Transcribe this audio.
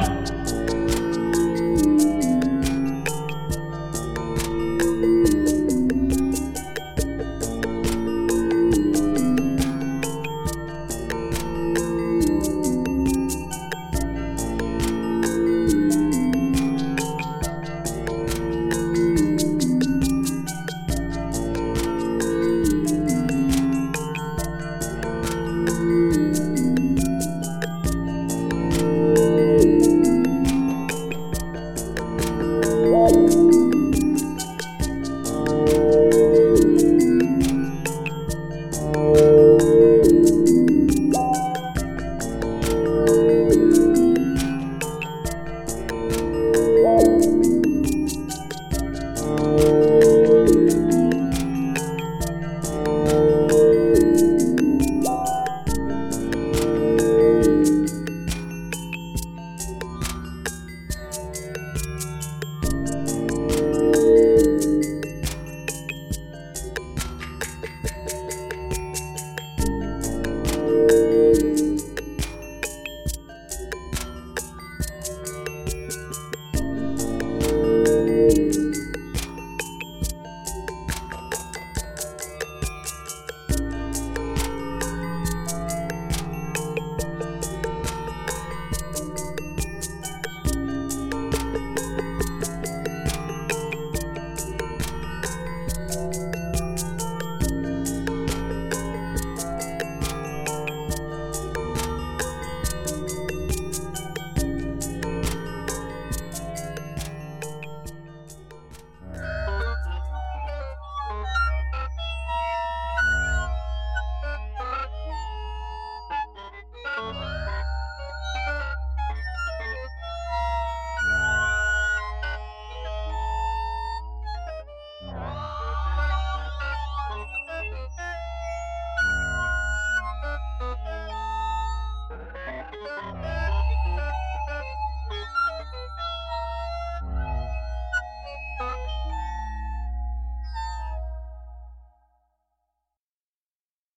Bye.